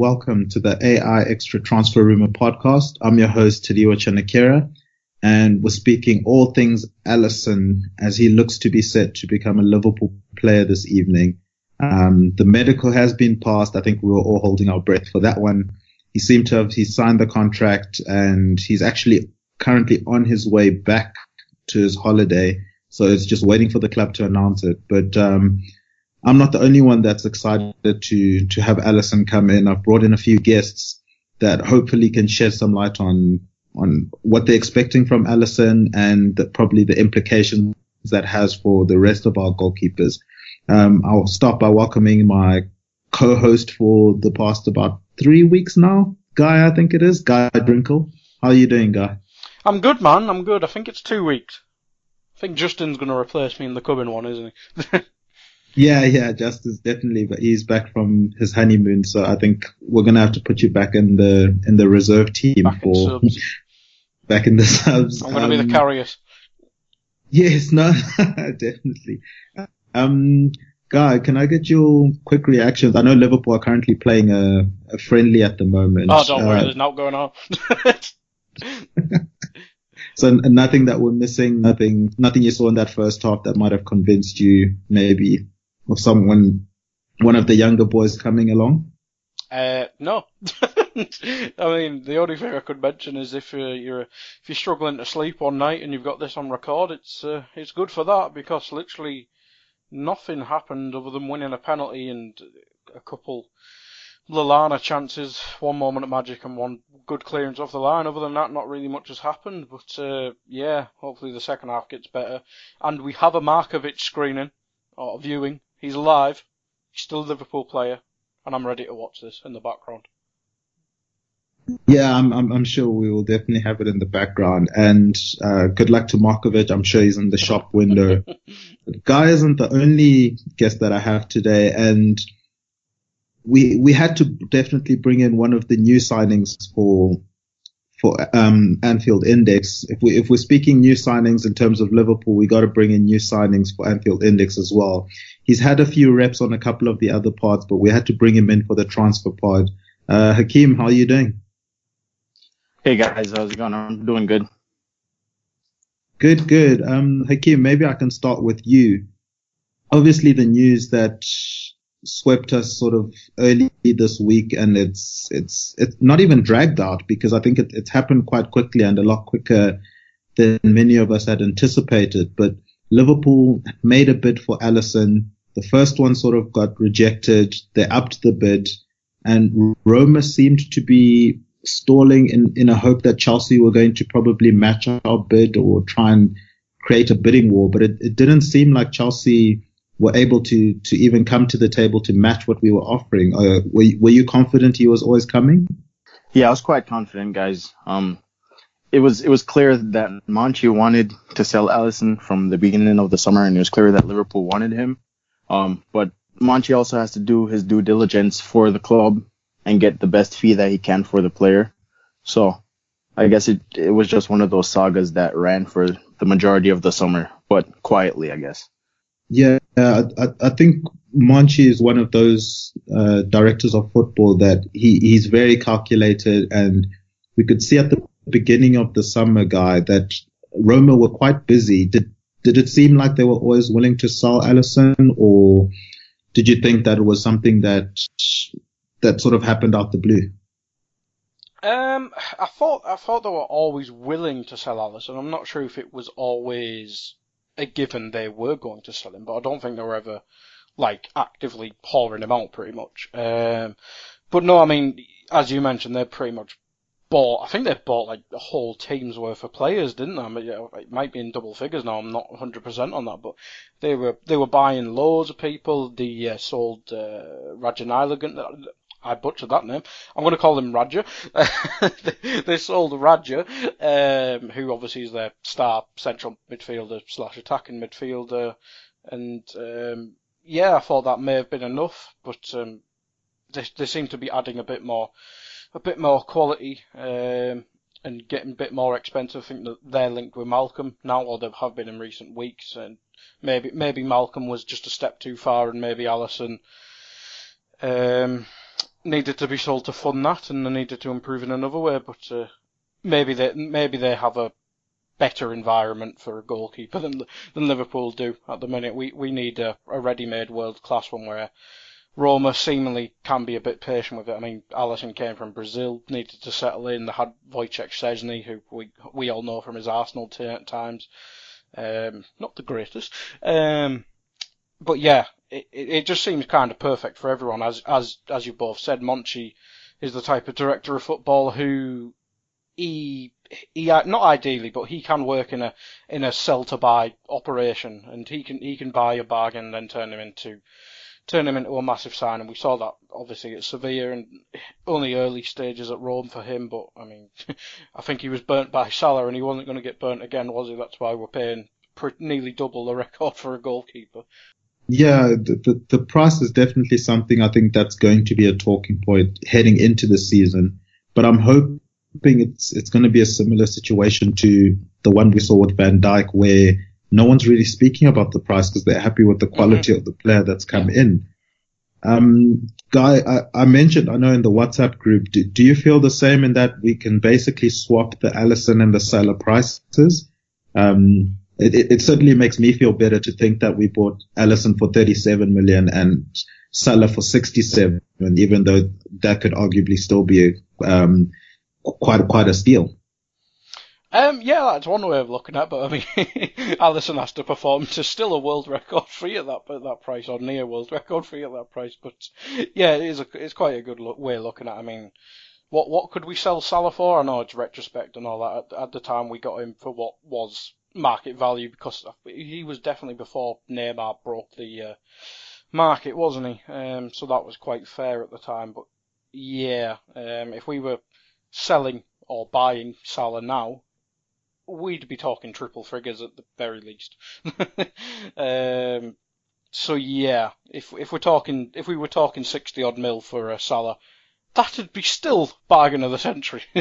Welcome to the AI Extra Transfer Rumor podcast. I'm your host, Tadiwa Chanakira, and we're speaking all things Alisson as he looks to be set to become a Liverpool player this evening. Um, the medical has been passed. I think we were all holding our breath for that one. He seemed to have, he signed the contract and he's actually currently on his way back to his holiday. So it's just waiting for the club to announce it. But, um, I'm not the only one that's excited to to have Alisson come in. I've brought in a few guests that hopefully can shed some light on on what they're expecting from Alisson and the, probably the implications that has for the rest of our goalkeepers. Um, I'll start by welcoming my co-host for the past about three weeks now, Guy. I think it is Guy Drinkle. How are you doing, Guy? I'm good, man. I'm good. I think it's two weeks. I think Justin's going to replace me in the Cubbin one, isn't he? Yeah, yeah, Justice definitely, but he's back from his honeymoon, so I think we're gonna have to put you back in the in the reserve team Back for back in the subs. I'm going to be the carrier. Yes, no, definitely. Um, Guy, can I get your quick reactions? I know Liverpool are currently playing a, a friendly at the moment. Oh, don't worry, Uh, there's not going on. so nothing that we're missing, nothing, nothing you saw in that first half that might have convinced you, maybe, of someone, one of the younger boys coming along. uh, no. I mean, the only thing I could mention is if uh, you're if you're struggling to sleep one night and you've got this on record, it's uh, it's good for that because literally nothing happened other than winning a penalty and a couple Lallana chances, one moment of magic and one good clearance off the line. Other than that, not really much has happened. But uh, yeah, hopefully the second half gets better. And we have a Markovic screening or viewing. He's alive. He's still a Liverpool player, and I'm ready to watch this in the background. Yeah, I'm, I'm, I'm sure we will definitely have it in the background. And uh, good luck to Markovic. I'm sure he's in the shop window. Guy isn't the only guest that I have today, and we we had to definitely bring in one of the new signings for for um, Anfield Index. If we if we're speaking new signings in terms of Liverpool, we got to bring in new signings for Anfield Index as well. He's had a few reps on a couple of the other parts, but we had to bring him in for the transfer pod. Uh, Hakeem, how are you doing? Hey guys, how's it going? I'm doing good. Good, good. Um, Hakeem, maybe I can start with you. Obviously, the news that swept us sort of early this week, and it's it's it's not even dragged out because I think it, it's happened quite quickly and a lot quicker than many of us had anticipated. But Liverpool made a bid for Alisson. The first one sort of got rejected. They upped the bid, and Roma seemed to be stalling in, in a hope that Chelsea were going to probably match our bid or try and create a bidding war. But it, it didn't seem like Chelsea were able to, to even come to the table to match what we were offering. Uh, were, you- were you confident he was always coming? Yeah, I was quite confident, guys. Um, it was it was clear that Monchi wanted to sell Alisson from the beginning of the summer, and it was clear that Liverpool wanted him. Um, but Monchi also has to do his due diligence for the club and get the best fee that he can for the player. So I guess it it was just one of those sagas that ran for the majority of the summer, but quietly, I guess. Yeah, I, I, think Monchi is one of those uh, directors of football that he, he's very calculated, and we could see at the beginning of the summer, guy, that Roma were quite busy. Did did it seem like they were always willing to sell Alisson, or did you think that it was something that that sort of happened out the blue? Um, I thought I thought they were always willing to sell Alisson. I'm not sure if it was always a given they were going to sell him, but I don't think they were ever like actively pouring him out pretty much. Um, but no, I mean, as you mentioned, they're pretty much bought. I think they bought like a whole team's worth of players, didn't they? I mean, it might be in double figures now. I'm not 100 percent on that, but they were they were buying loads of people. They uh, sold uh, Radja Nilagan. I butchered that name. I'm going to call him Radja. they sold Radja, um, who obviously is their star central midfielder slash attacking midfielder, and um, yeah, I thought that may have been enough, but um, they they seem to be adding a bit more a bit more quality um, and getting a bit more expensive. I think that they're linked with Malcom now, or they have been in recent weeks, and maybe maybe Malcom was just a step too far, and maybe Alisson um, needed to be sold to fund that, and they needed to improve in another way. But uh, maybe they maybe they have a better environment for a goalkeeper than than Liverpool do at the minute. We we need a, a ready-made world class one where Roma seemingly can be a bit patient with it. I mean, Alisson came from Brazil, needed to settle in. They had Wojciech Szczesny, who we we all know from his Arsenal times. Um, not the greatest. Um, but yeah, it, it just seems kind of perfect for everyone. As as as you both said, Monchi is the type of director of football who he he not ideally, but he can work in a in a sell to buy operation, and he can he can buy a bargain and then turn him into turn him into a massive sign, and we saw that obviously at Sevilla and only early stages at Rome for him. But I mean, I think he was burnt by Salah, and he wasn't going to get burnt again, was he? That's why we're paying nearly double the record for a goalkeeper. Yeah, the, the, the price is definitely something I think that's going to be a talking point heading into the season. But I'm hoping it's it's going to be a similar situation to the one we saw with Van Dijk, where no one's really speaking about the price because they're happy with the quality mm-hmm. of the player that's come in. Um, Guy, I, I, mentioned, I know in the WhatsApp group, do, do, you feel the same in that we can basically swap the Alisson and the Salah prices? Um, it, it, it, certainly makes me feel better to think that we bought Alisson for 37 million and Salah for 67, even though that could arguably still be a, um, quite, quite a steal. Um, yeah, that's one way of looking at it, but I mean, Alisson has to perform to still a world record free at that at that price, or near world record free at that price. But yeah, it is it's quite a good look, way of looking at. I mean, what what could we sell Salah for? I know it's retrospect and all that. At, at the time, we got him for what was market value because he was definitely before Neymar broke the uh, market, wasn't he? Um, so that was quite fair at the time. But yeah, um, if we were selling or buying Salah now, we'd be talking triple figures at the very least. um, so yeah, if if we're talking if we were talking sixty odd mil for a Salah, that'd be still bargain of the century.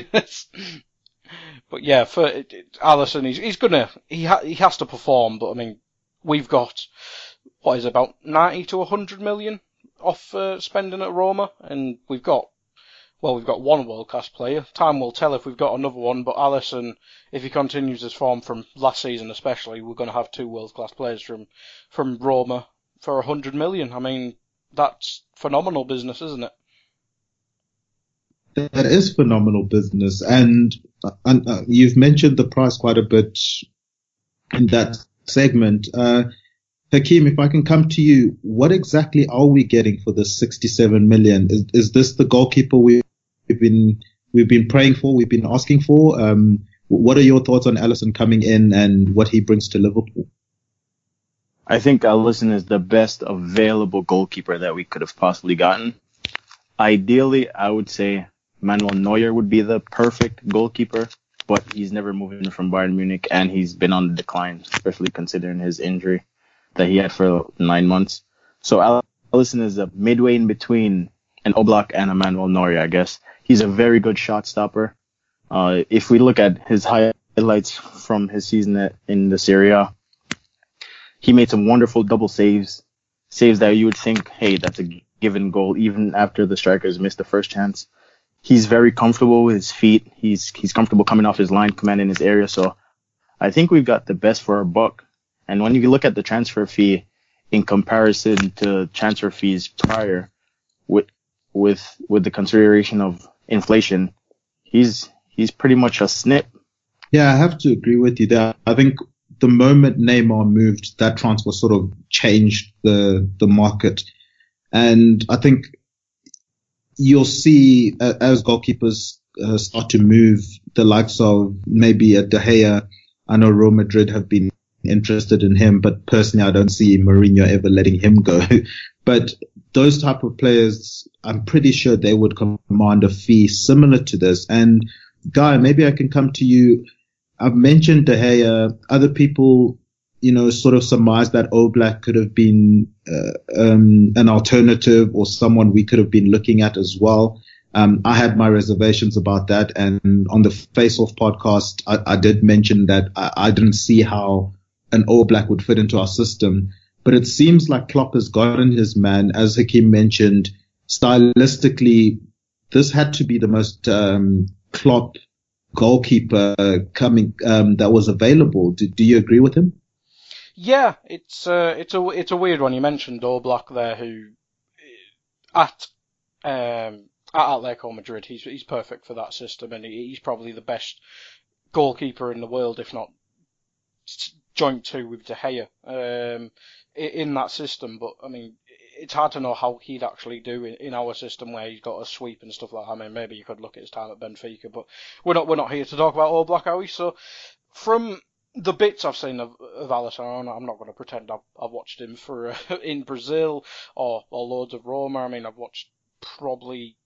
but yeah, for it, it, Alisson, he's he's gonna he ha, he has to perform. But I mean, we've got what is about ninety to hundred million off uh, spending at Roma, and we've got well, we've got one world class player. Time will tell if we've got another one, but Alisson, if he continues his form from last season especially, we're going to have two world class players from from Roma for a hundred million. I mean, that's phenomenal business, isn't it? That is phenomenal business, and, and uh, you've mentioned the price quite a bit in that segment. Uh, if I can come to you, what exactly are we getting for this 67 million? Is, is this the goalkeeper we we've been we've been praying for, we've been asking for. Um, what are your thoughts on Alisson coming in and what he brings to Liverpool? I think Alisson is the best available goalkeeper that we could have possibly gotten. Ideally, I would say Manuel Neuer would be the perfect goalkeeper, but he's never moving from Bayern Munich and he's been on the decline, especially considering his injury that he had for nine months. So Alisson is a midway in between an Oblak and a Manuel Neuer, I guess. He's a very good shot stopper. Uh, if we look at his highlights from his season in the Serie he made some wonderful double saves, saves that you would think, hey, that's a given goal, even after the strikers missed the first chance. He's very comfortable with his feet. He's he's comfortable coming off his line, commanding his area. So I think we've got the best for our buck. And when you look at the transfer fee in comparison to transfer fees prior, with with with the consideration of inflation, he's he's pretty much a snip. Yeah, I have to agree with you there. I think the moment Neymar moved, that transfer sort of changed the the market, and I think you'll see uh, as goalkeepers uh, start to move the likes of maybe a De Gea. I know Real Madrid have been interested in him, but personally, I don't see Mourinho ever letting him go. but those type of players, I'm pretty sure they would command a fee similar to this. And Guy, maybe I can come to you. I've mentioned De Gea. Other people, you know, sort of surmise that Oblak could have been uh, um, an alternative or someone we could have been looking at as well. Um, I had my reservations about that, and on the Face Off podcast, I, I did mention that I, I, didn't see how an Oblak would fit into our system. But it seems like Klopp has gotten his man, as Hakeem mentioned, stylistically. This had to be the most um, Klopp goalkeeper coming um, that was available. Do, do you agree with him? Yeah, it's uh, it's a it's a weird one. You mentioned Oblak there, who at um, at Atletico Madrid, he's he's perfect for that system, and he's probably the best goalkeeper in the world, if not joint two with De Gea um, in that system. But I mean, it's hard to know how he'd actually do in, in our system where he's got a sweep and stuff like that. I mean, maybe you could look at his time at Benfica, but we're not we're not here to talk about Oblak, are we? So from the bits I've seen of, of Alisson, I'm not going to pretend I've, I've watched him for uh, in Brazil or, or loads of Roma. I mean, I've watched probably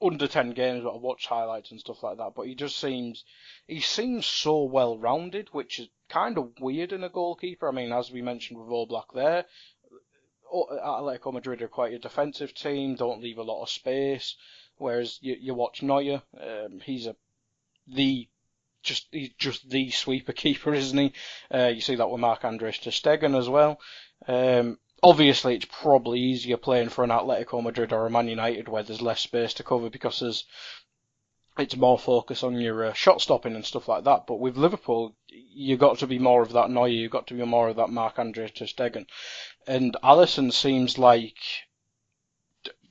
under 10 games, but I've watched highlights and stuff like that. But he just seems, he seems so well rounded, which is kind of weird in a goalkeeper. I mean, as we mentioned with Oblak there, Atletico Madrid are quite a defensive team, don't leave a lot of space. Whereas you, you watch Neuer, um, he's a the just he's just the sweeper keeper, isn't he? Uh, you see that with Marc-André ter Stegen as well. Um, obviously, it's probably easier playing for an Atletico Madrid or a Man United where there's less space to cover because there's it's more focus on your uh, shot stopping and stuff like that. But with Liverpool, you've got to be more of that Neuer, you've got to be more of that Marc-André ter Stegen, and Alisson seems like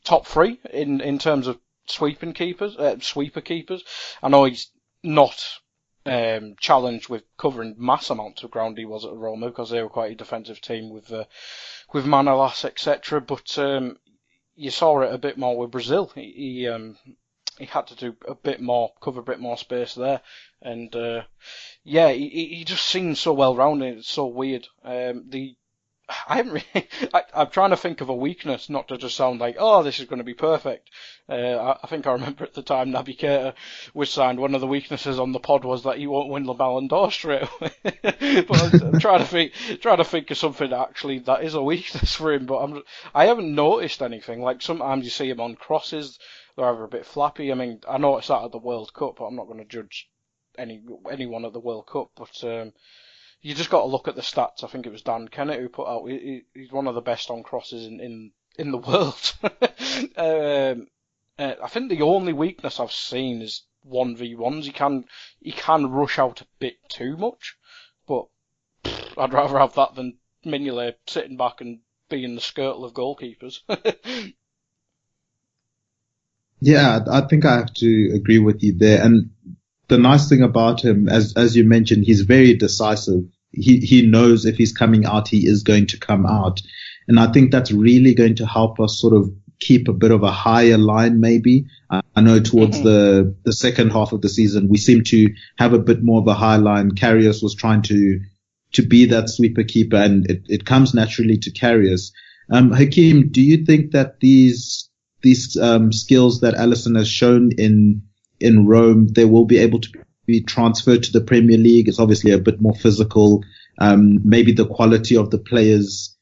top three in in terms of sweeping keepers, uh, sweeper keepers. I know he's not um, challenged with covering mass amounts of ground he was at Roma because they were quite a defensive team with uh, with Manolas etc. But um, you saw it a bit more with Brazil. He, he um, he had to do a bit more, cover a bit more space there, and uh, yeah, he, he just seems so well rounded. It's so weird. Um, the I haven't really. I, am trying to think of a weakness, not to just sound like, oh, this is going to be perfect. Uh, I, I, think I remember at the time Naby Keita was signed. One of the weaknesses on the pod was that he won't win the Ballon d'Or straight away. but I'm, trying to think, trying to think of something that actually that is a weakness for him. But I'm, I haven't noticed anything. Like sometimes you see him on crosses they're either a bit flappy. I mean, I it's out of the World Cup, but I'm not going to judge any anyone at the World Cup. But um, you just got to look at the stats. I think it was Dan Kennett who put out. He, he's one of the best on crosses in in, in the world. um, uh, I think the only weakness I've seen is one v ones. He can he can rush out a bit too much, but pff, I'd rather have that than Mignolet sitting back and being the skirtle of goalkeepers. Yeah, I think I have to agree with you there. And the nice thing about him, as as you mentioned, he's very decisive. He he knows if he's coming out, he is going to come out, and I think that's really going to help us sort of keep a bit of a higher line. Maybe I know towards mm-hmm. the the second half of the season, we seem to have a bit more of a high line. Karius was trying to to be that sweeper keeper, and it, it comes naturally to Karius. Um, Hakeem, do you think that these these um, skills that Alisson has shown in in Rome, they will be able to be transferred to the Premier League. It's obviously a bit more physical. Um, maybe the quality of the players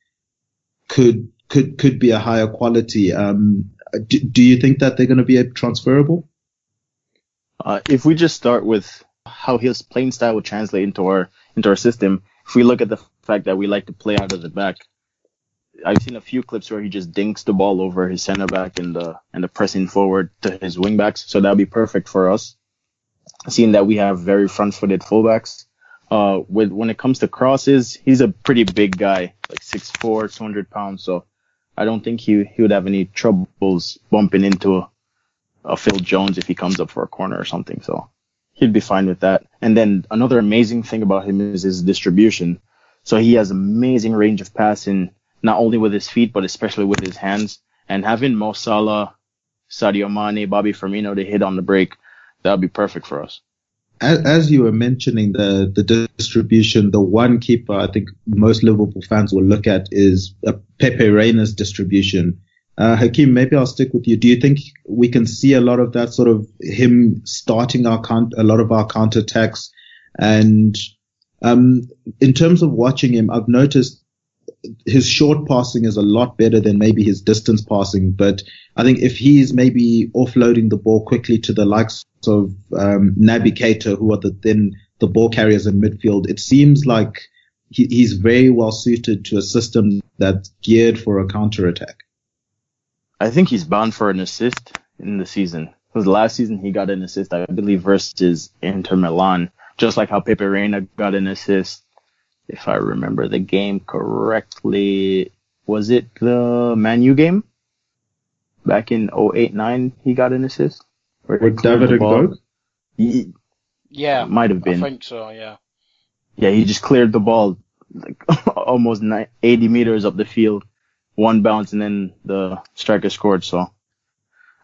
could could could be a higher quality. Um, do, do, you think that they're going to be transferable? Uh, if we just start with how his playing style would translate into our into our system, if we look at the fact that we like to play out of the back, I've seen a few clips where he just dinks the ball over his center back and the and the pressing forward to his wing backs. So that'll be perfect for us. Seeing that we have very front-footed fullbacks. Uh, with when it comes to crosses, he's a pretty big guy, like 6'4", 200 pounds. So I don't think he he would have any troubles bumping into a, a Phil Jones if he comes up for a corner or something. So he'd be fine with that. And then another amazing thing about him is his distribution. So he has amazing range of passing not only with his feet, but especially with his hands. And having Mo Salah, Sadio Mane, Bobby Firmino to hit on the break, that would be perfect for us. As, you were mentioning the the distribution, the one keeper I think most Liverpool fans will look at is uh, Pepe Reina's distribution. Uh, Hakeem, maybe I'll stick with you. Do you think we can see a lot of that sort of him starting our count, a lot of our counter attacks? And, um, in terms of watching him, I've noticed his short passing is a lot better than maybe his distance passing. But I think if he's maybe offloading the ball quickly to the likes of, um, Naby Keita, who are the, then the ball carriers in midfield, it seems like he, he's very well suited to a system that's geared for a counter attack. I think he's bound for an assist in the season. Because last season he got an assist, I believe, versus Inter Milan, just like how Pepe Reina got an assist. If I remember the game correctly, was it the Manu game? Back in 08-9, he got an assist. With David Ngog? Yeah, might have been. I think so. Yeah. Yeah, he just cleared the ball like almost 80 meters up the field one bounce and then the striker scored. So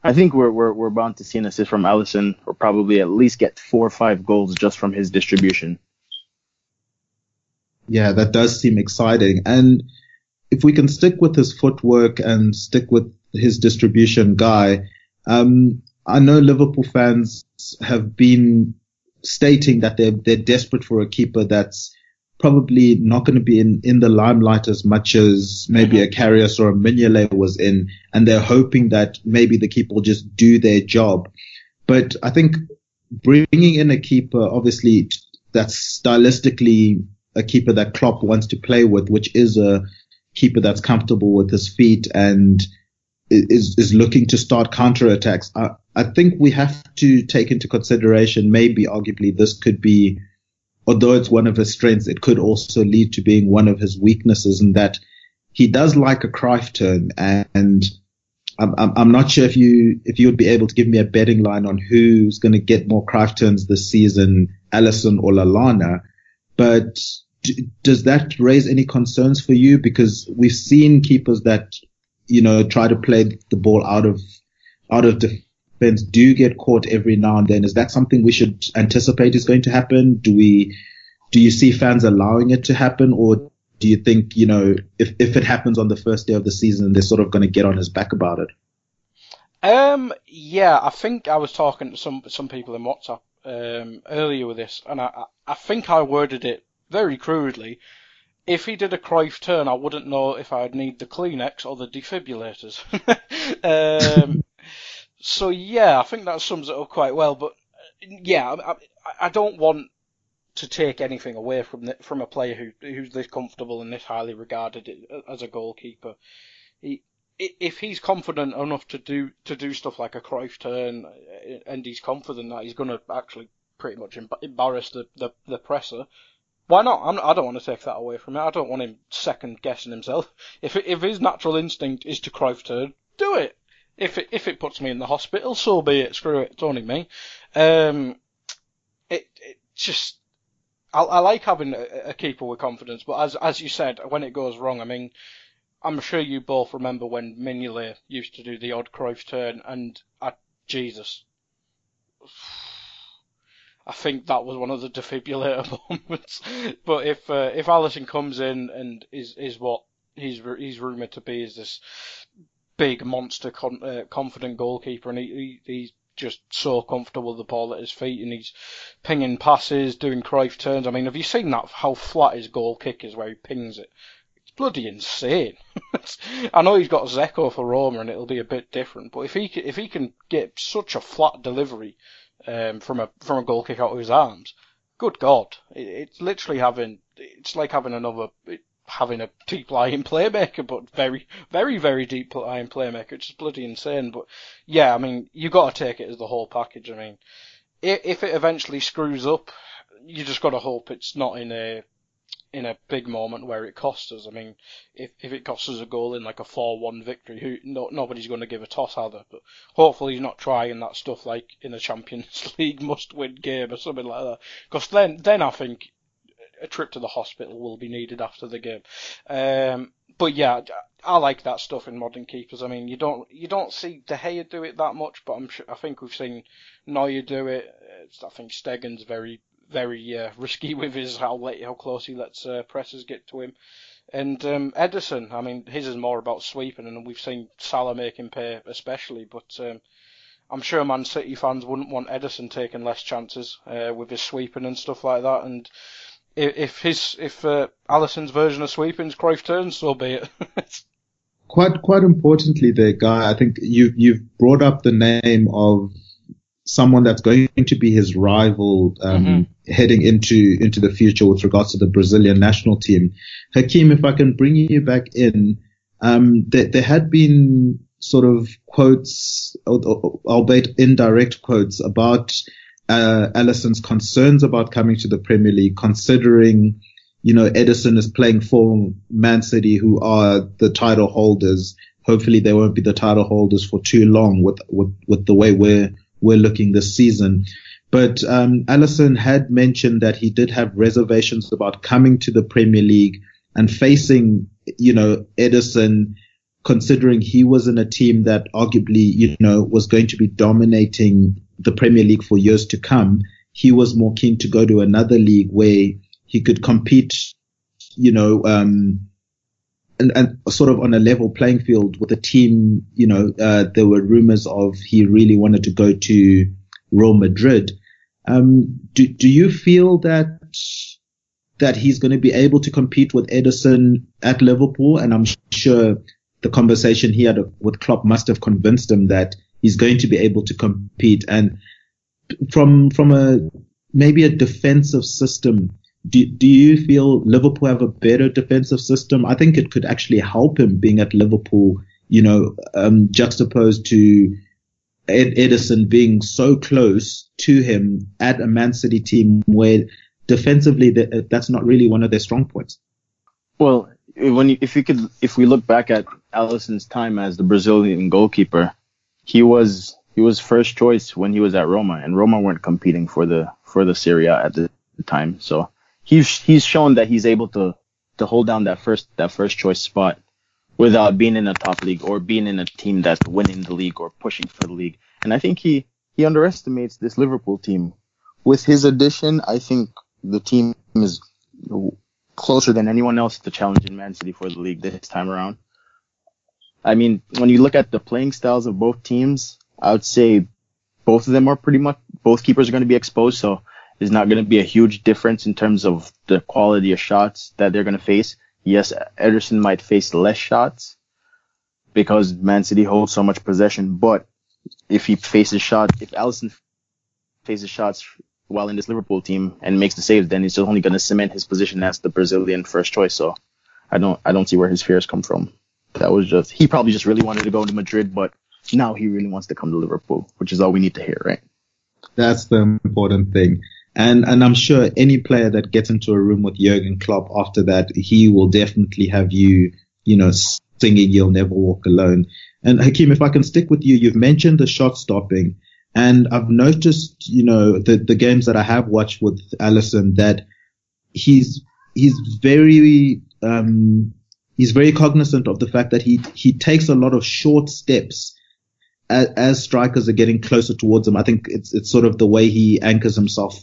I think we're we're we're bound to see an assist from Alisson, or probably at least get four or five goals just from his distribution. Yeah, that does seem exciting. And if we can stick with his footwork and stick with his distribution guy, um, I know Liverpool fans have been stating that they're they're desperate for a keeper that's probably not going to be in, in the limelight as much as maybe mm-hmm. a Karius or a Mignolet was in. And they're hoping that maybe the keeper will just do their job. But I think bringing in a keeper, obviously that's stylistically a keeper that Klopp wants to play with, which is a keeper that's comfortable with his feet and is, is looking to start counter attacks. I, I think we have to take into consideration maybe arguably this could be although it's one of his strengths, it could also lead to being one of his weaknesses in that he does like a Cruyff turn and I'm, I'm, I'm not sure if you, if you would be able to give me a betting line on who's going to get more Cruyff turns this season, Alisson or Lallana. But d- does that raise any concerns for you? Because we've seen keepers that, you know, try to play the ball out of, out of defense do get caught every now and then. Is that something we should anticipate is going to happen? Do we, do you see fans allowing it to happen or do you think, you know, if, if it happens on the first day of the season, they're sort of going to get on his back about it? Um, yeah, I think I was talking to some, some people in WhatsApp, um, earlier with this and I, I think I worded it very crudely. If he did a Cruyff turn, I wouldn't know if I'd need the Kleenex or the defibrillators. um, so yeah, I think that sums it up quite well. But yeah, I, I don't want to take anything away from the, from a player who who's this comfortable and this highly regarded as a goalkeeper. He, if he's confident enough to do to do stuff like a Cruyff turn, and he's confident that he's going to actually pretty much embarrass the, the, the presser, why not? I'm, I do not want to take that away from him. I don't want him second guessing himself. If if his natural instinct is to Cruyff turn, do it. If it if it puts me in the hospital, so be it. Screw it. It's only me. Um, it it just I, I like having a, a keeper with confidence, but as as you said, when it goes wrong, I mean, I'm sure you both remember when Mignolet used to do the odd Cruyff turn, and uh, Jesus, I think that was one of the defibrillator moments. but if uh, if Alisson comes in and is is what he's he's rumored to be, is this big monster con- uh, confident goalkeeper, and he, he, he's just so comfortable with the ball at his feet, and he's pinging passes, doing Cruyff turns. I mean, have you seen that? How flat his goal kick is, where he pings it. It's bloody insane. I know he's got Dzeko for Roma, and it'll be a bit different, but if he if he can get such a flat delivery um, from a from a goal kick out of his arms, good God, it, it's literally having it's like having another having a deep lying playmaker, but very, very, very deep lying playmaker. It's just bloody insane. But yeah, I mean, you got to take it as the whole package. I mean, if it eventually screws up, you just got to hope it's not in a in a big moment where it costs us. I mean, if if it costs us a goal in like a four-one victory, who no, nobody's going to give a toss either. But hopefully he's not trying that stuff like in a Champions League must-win game or something like that. Because then then I think a trip to the hospital will be needed after the game. Um, but yeah, I like that stuff in modern keepers. I mean, you don't you don't see De Gea do it that much, but I'm sure, I think we've seen Neuer do it. I think Stegen's very very uh, risky with his how late how close he lets uh, presses get to him. And um, Ederson, I mean, his is more about sweeping, and we've seen Salah make him pay especially. But um, I'm sure Man City fans wouldn't want Ederson taking less chances uh, with his sweeping and stuff like that. And if his if uh, Alisson's version of sweeping is Cruyff turns, so be it. quite quite importantly, there, guy, I think you you've brought up the name of someone that's going to be his rival um, mm-hmm. heading into into the future with regards to the Brazilian national team. Hakeem, if I can bring you back in, um, there, there had been sort of quotes, albeit indirect quotes, about uh, Alisson's concerns about coming to the Premier League, considering, you know, Ederson is playing for Man City, who are the title holders. Hopefully, they won't be the title holders for too long with with with the way we're we're looking this season. But um, Alisson had mentioned that he did have reservations about coming to the Premier League and facing, you know, Ederson, considering he was in a team that arguably, you know, was going to be dominating the Premier League for years to come, he was more keen to go to another league where he could compete, you know, um, and, and sort of on a level playing field with a team, you know, uh, there were rumors of he really wanted to go to Real Madrid. Um, do, do you feel that that he's going to be able to compete with Ederson at Liverpool? And I'm sure the conversation he had with Klopp must have convinced him that he's going to be able to compete. And from from a maybe a defensive system, do do you feel Liverpool have a better defensive system? I think it could actually help him being at Liverpool. You know, um, juxtaposed to Ed Ederson being so close to him at a Man City team where defensively that, that's not really one of their strong points. Well, when you, if you could, if we look back at Alisson's time as the Brazilian goalkeeper, he was he was first choice when he was at Roma, and Roma weren't competing for the for the Serie A at the time. So he's he's shown that he's able to to hold down that first that first choice spot without being in a top league or being in a team that's winning the league or pushing for the league. And I think he he underestimates this Liverpool team. With his addition, I think the team is closer than anyone else to challenging Man City for the league this time around. I mean, when you look at the playing styles of both teams, I would say both of them are pretty much, both keepers are going to be exposed. So there's not going to be a huge difference in terms of the quality of shots that they're going to face. Yes, Ederson might face less shots because Man City holds so much possession, but if he faces shots, if Alisson faces shots while in this Liverpool team and makes the saves, then he's just only going to cement his position as the Brazilian first choice. So I don't, I don't see where his fears come from. That was just, he probably just really wanted to go to Madrid, but now he really wants to come to Liverpool, which is all we need to hear, right? That's the important thing. And, and I'm sure any player that gets into a room with Jurgen Klopp after that, he will definitely have you, you know, singing You'll Never Walk Alone. And Hakeem, if I can stick with you, you've mentioned the shot stopping. And I've noticed, you know, the, the games that I have watched with Alisson that he's, he's very, um, he's very cognizant of the fact that he, he takes a lot of short steps as, as strikers are getting closer towards him. I think it's, it's sort of the way he anchors himself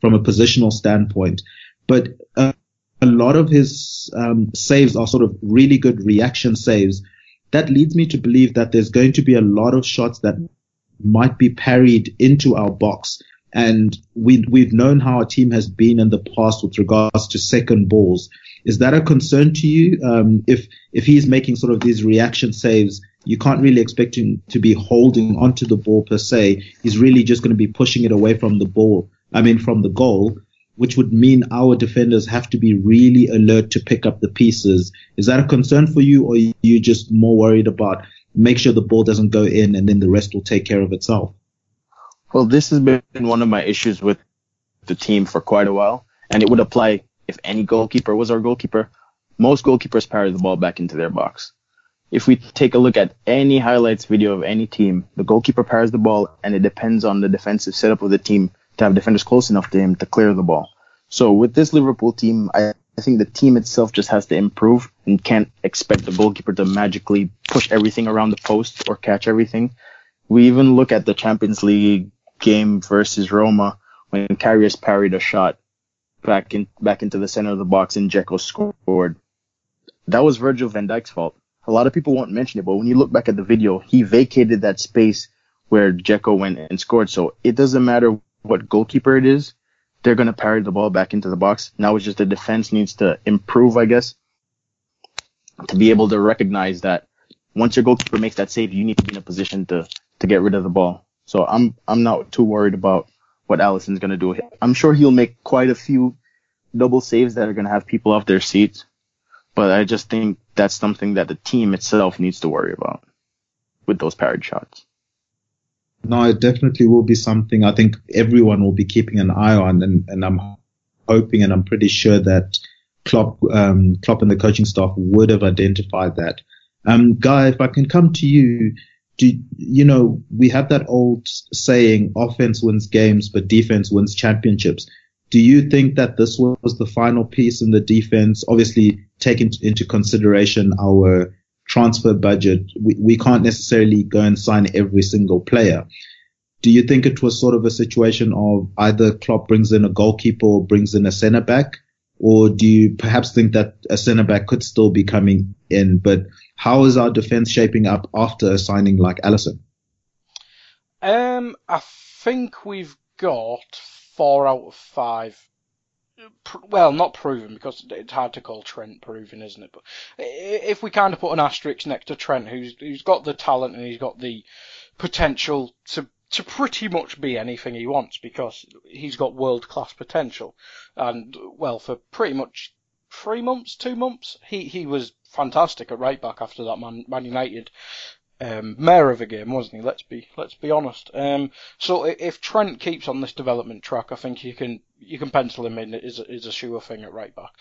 from a positional standpoint. But uh, a lot of his um, saves are sort of really good reaction saves. That leads me to believe that there's going to be a lot of shots that might be parried into our box. And we, we've known how our team has been in the past with regards to second balls. Is that a concern to you? Um, if, if he's making sort of these reaction saves, you can't really expect him to be holding onto the ball per se. He's really just going to be pushing it away from the ball. I mean, from the goal, which would mean our defenders have to be really alert to pick up the pieces. Is that a concern for you or are you just more worried about make sure the ball doesn't go in and then the rest will take care of itself. Well, this has been one of my issues with the team for quite a while, and it would apply if any goalkeeper was our goalkeeper. Most goalkeepers parry the ball back into their box. If we take a look at any highlights video of any team, the goalkeeper parries the ball, and it depends on the defensive setup of the team to have defenders close enough to him to clear the ball. So with this Liverpool team, I I think the team itself just has to improve and can't expect the goalkeeper to magically push everything around the post or catch everything. We even look at the Champions League game versus Roma when Karius parried a shot back in back into the center of the box and Dzeko scored. That was Virgil van Dijk's fault. A lot of people won't mention it, but when you look back at the video, he vacated that space where Dzeko went and scored. So it doesn't matter what goalkeeper it is, they're going to parry the ball back into the box. Now it's just the defense needs to improve, I guess, to be able to recognize that once your goalkeeper makes that save, you need to be in a position to, to get rid of the ball. So I'm, I'm not too worried about what Alisson's going to do. I'm sure he'll make quite a few double saves that are going to have people off their seats, but I just think that's something that the team itself needs to worry about with those parried shots. No, it definitely will be something I think everyone will be keeping an eye on, and, and I'm hoping and I'm pretty sure that Klopp, um, Klopp and the coaching staff would have identified that. Um, Guy, if I can come to you, do you know we have that old saying, offense wins games, but defense wins championships. Do you think that this was the final piece in the defense? Obviously, taking into consideration our transfer budget, we, we can't necessarily go and sign every single player. Do you think it was sort of a situation of either Klopp brings in a goalkeeper or brings in a centre back? Or do you perhaps think that a centre back could still be coming in? But how is our defence shaping up after a signing like Alisson? Um, I think we've got four out of five well, not proven because it's hard to call Trent proven, isn't it? But if we kind of put an asterisk next to Trent, who's who's got the talent and he's got the potential to to pretty much be anything he wants because he's got world class potential, and well, for pretty much three months, two months, he he was fantastic at right back after that Man, Man United um, mayor of a game, wasn't he? Let's be let's be honest. Um, so if Trent keeps on this development track, I think you can you can pencil him in is is a sure thing at right back.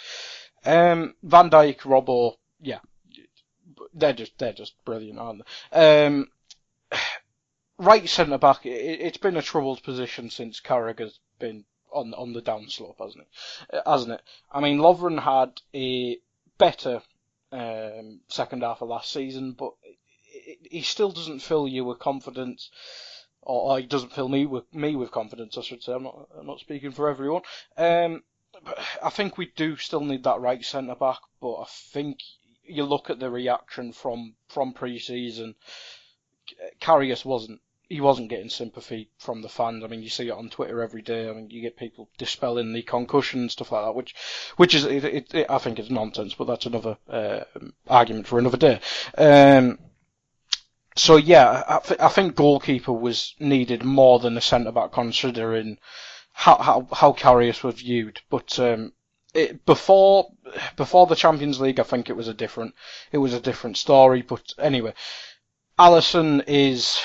Um, Van Dijk, Robbo, yeah, they're just they're just brilliant, aren't they? Um, right centre back, it, has been a troubled position since Carragher's been on on the downslope, hasn't it? Hasn't it? I mean, Lovren had a better um, second half of last season, but he still doesn't fill you with confidence, or, he doesn't fill me with me with confidence. I should say. I'm not I'm not speaking for everyone. Um, I think we do still need that right centre back, but I think you look at the reaction from from pre-season. Karius wasn't he wasn't getting sympathy from the fans. I mean, you see it on Twitter every day. I mean, you get people dispelling the concussion stuff like that, which, which is, it, it, it, I think, is nonsense. But that's another uh, argument for another day. Um, so yeah, I, th- I, think goalkeeper was needed more than a centre back, considering how how how Karius was viewed. But um, it, before before the Champions League, I think it was a different it was a different story. But anyway, Alisson is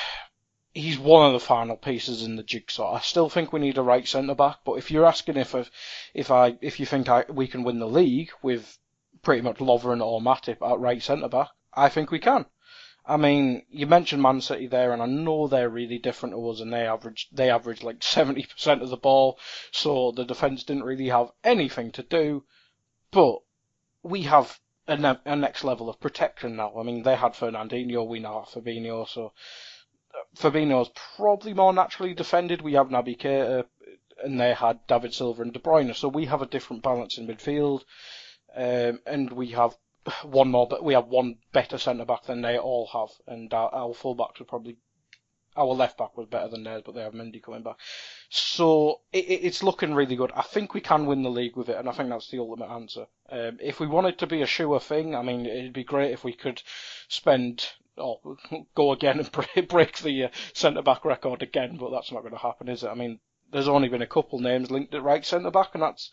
he's one of the final pieces in the jigsaw. I still think we need a right centre back. But if you're asking if if, if I if you think I, we can win the league with pretty much Lovren or Matip at right centre back, I think we can. I mean, you mentioned Man City there, and I know they're really different to us, and they average they average like seventy percent of the ball, so the defense didn't really have anything to do. But we have a, ne- a next level of protection now. I mean, they had Fernandinho, we now have Fabinho, so uh, Fabinho's probably more naturally defended. We have Naby Keita, and they had David Silva and De Bruyne, so we have a different balance in midfield, um, and we have one more, but we have one better centre back than they all have, and our, our full backs were probably our left back was better than theirs, but they have Mendy coming back. So it, it's looking really good. I think we can win the league with it, and I think that's the ultimate answer. Um, if we wanted to be a sure thing, I mean, it'd be great if we could spend or go again and break the uh, centre back record again, but that's not going to happen, is it? I mean, there's only been a couple names linked at right centre back, and that's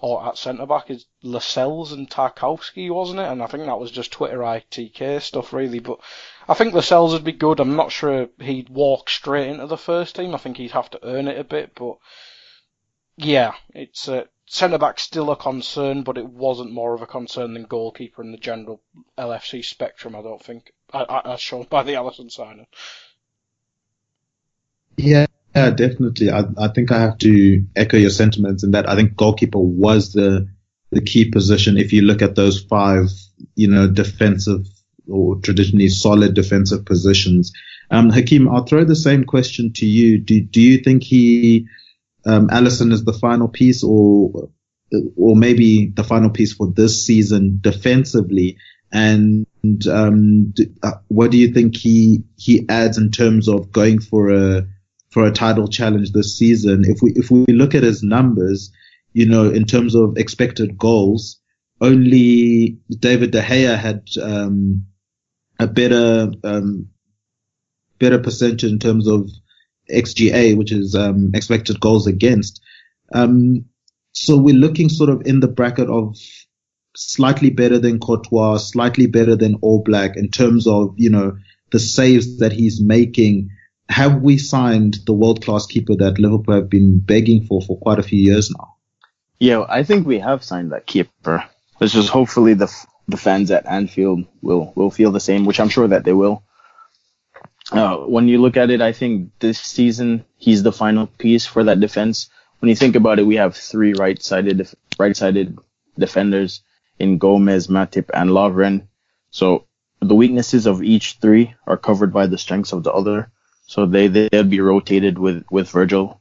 or at centre back is Lascelles and Tarkowski, wasn't it? And I think that was just Twitter ITK stuff, really. But I think Lascelles would be good. I'm not sure he'd walk straight into the first team. I think he'd have to earn it a bit, but yeah, it's uh, centre back still a concern, but it wasn't more of a concern than goalkeeper in the general LFC spectrum. I don't think, as shown by the Alisson signing. Yeah, yeah, definitely. I, I think I have to echo your sentiments in that I think goalkeeper was the the key position if you look at those five, you know, defensive or traditionally solid defensive positions. Um, Hakeem, I'll throw the same question to you. Do, do you think he, um, Alisson is the final piece or, or maybe the final piece for this season defensively? And, um, uh, what do you think he, he adds in terms of going for a, for a title challenge this season? If we, if we look at his numbers, you know, in terms of expected goals, only David De Gea had, um, a better, um, better percentage in terms of XGA, which is, um, expected goals against. Um, so we're looking sort of in the bracket of slightly better than Courtois, slightly better than Oblak in terms of, you know, the saves that he's making. Have we signed the world class keeper that Liverpool have been begging for for quite a few years now? Yeah, I think we have signed that keeper. Let's hopefully the the fans at Anfield will will feel the same, which I'm sure that they will. Uh, when you look at it, I think this season he's the final piece for that defense. When you think about it, we have three right-sided right-sided defenders in Gomez, Matip, and Lovren. So the weaknesses of each three are covered by the strengths of the other. So they they'll be rotated with with Virgil,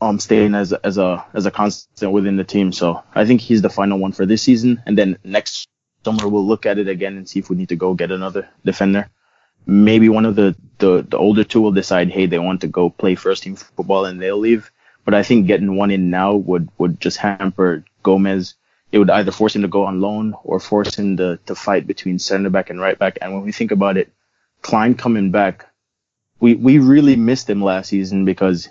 um, staying as as a as a constant within the team. So I think he's the final one for this season, and then next summer we'll look at it again and see if we need to go get another defender. Maybe one of the the, the older two will decide, hey, they want to go play first team football and they'll leave. But I think getting one in now would would just hamper Gomez it would either force him to go on loan or force him to, to fight between center back and right back. And when we think about it, Klein coming back, we, we really missed him last season because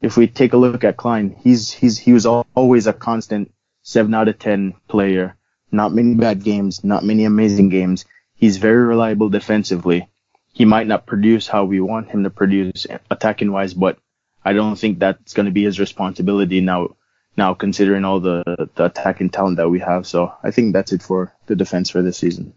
if we take a look at Klein, he's, he's, he was always a constant seven out of 10 player. Not many bad games, not many amazing games. He's very reliable defensively. He might not produce how we want him to produce attacking wise, but I don't think that's going to be his responsibility now now considering all the, the attacking talent that we have. So I think that's it for the defense for this season.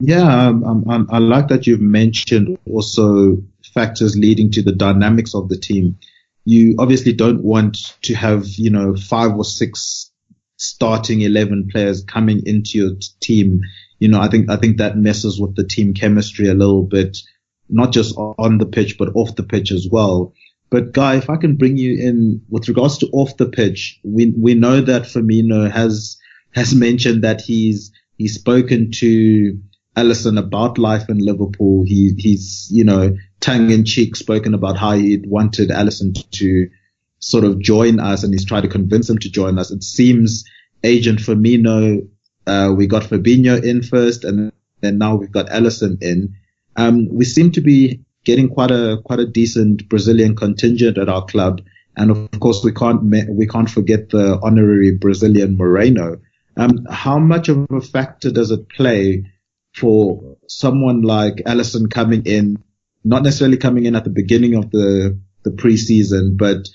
Yeah, um, um, um, I like that you've mentioned also factors leading to the dynamics of the team. You obviously don't want to have, you know, five or six starting 11 players coming into your team. You know, I think, I think that messes with the team chemistry a little bit, not just on the pitch, but off the pitch as well. But Guy, if I can bring you in with regards to off the pitch, we we know that Firmino has has mentioned that he's he's spoken to Alisson about life in Liverpool. He he's you know tongue in cheek spoken about how he wanted Alisson to sort of join us, and he's tried to convince him to join us. It seems agent Firmino, uh, we got Fabinho in first, and then now we've got Alisson in. Um, we seem to be getting quite a quite a decent Brazilian contingent at our club, and of course we can't we can't forget the honorary Brazilian Moreno. Um, how much of a factor does it play for someone like Alisson coming in, not necessarily coming in at the beginning of the the preseason, but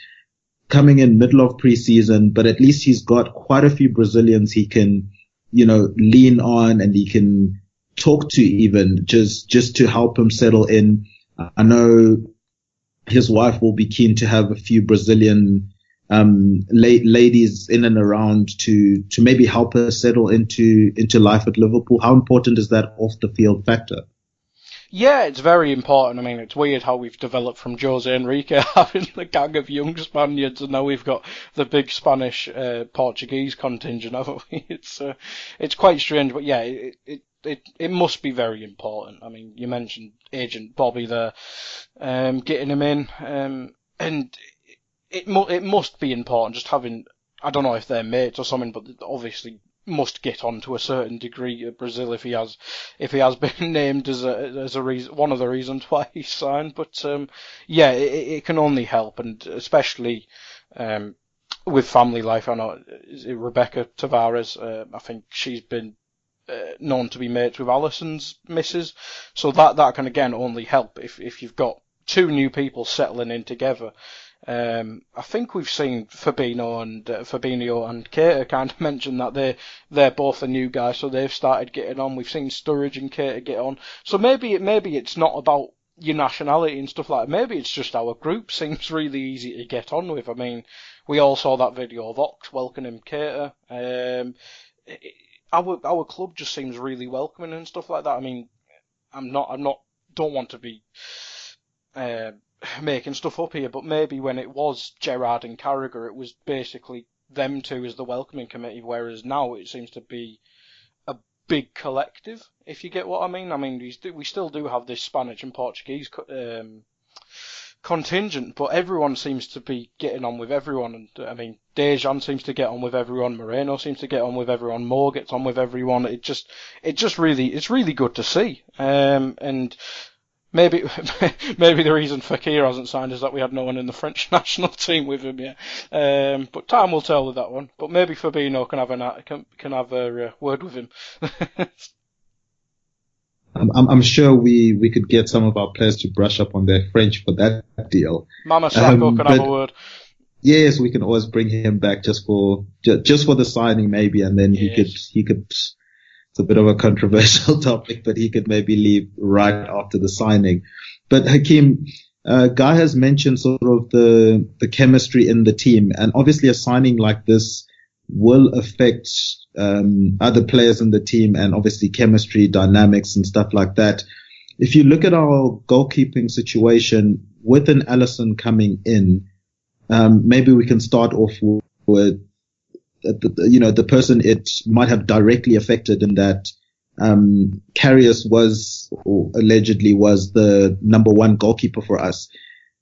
coming in middle of preseason, but at least he's got quite a few Brazilians he can, you know, lean on and he can talk to even just, just to help him settle in. I know his wife will be keen to have a few Brazilian um, la- ladies in and around to to maybe help her settle into into life at Liverpool. How important is that off the field factor? Yeah, it's very important. I mean, it's weird how we've developed from Jose Enrique having the gang of young Spaniards, and now we've got the big Spanish uh, Portuguese contingent, haven't we? It's uh, it's quite strange, but yeah, it, it it it must be very important. I mean, you mentioned Agent Bobby there, um, getting him in, um, and it mu- it must be important just having. I don't know if they're mates or something, but obviously must get on to a certain degree at Brazil if he has if he has been named as a as a reason one of the reasons why he signed. But um, yeah, it, it can only help, and especially um, with family life. I know Rebecca Tavares. Uh, I think she's been uh, known to be mates with Alisson's missus. So that that can again only help if if you've got two new people settling in together. Um, I think we've seen Fabinho and uh, Fabinho and Keita kind of mention that they they're both a new guy, so they've started getting on. We've seen Sturridge and Keita get on. So maybe maybe it's not about your nationality and stuff like that. Maybe it's just our group seems really easy to get on with. I mean, we all saw that video of Ox welcoming Keita. Um, our our club just seems really welcoming and stuff like that. I mean, I'm not I'm not don't want to be uh, making stuff up here, but maybe when it was Gerrard and Carragher, it was basically them two as the welcoming committee, whereas now it seems to be a big collective, if you get what I mean. I mean, we still do have this Spanish and Portuguese um, contingent, but everyone seems to be getting on with everyone. And I mean, Dejan seems to get on with everyone. Moreno seems to get on with everyone. Moore gets on with everyone. It just, it just really, it's really good to see. Um, and maybe, maybe the reason Fekir hasn't signed is that we had no one in the French national team with him yet. Um, but time will tell with that one. But maybe Fabinho can have a can, can have a uh, word with him. I'm, I'm, sure we, we could get some of our players to brush up on their French for that deal. Mama Sakho um, can have a word. Yes, we can always bring him back just for just, just for the signing maybe, and then he yes. could he could. It's a bit of a controversial topic, but he could maybe leave right after the signing. But Hakeem, uh, Guy has mentioned sort of the the chemistry in the team, and obviously a signing like this will affect um, other players in the team and obviously chemistry, dynamics, and stuff like that. If you look at our goalkeeping situation with an Alisson coming in, um, maybe we can start off with, the, you know, the person it might have directly affected in that um, Karius was or allegedly was the number one goalkeeper for us.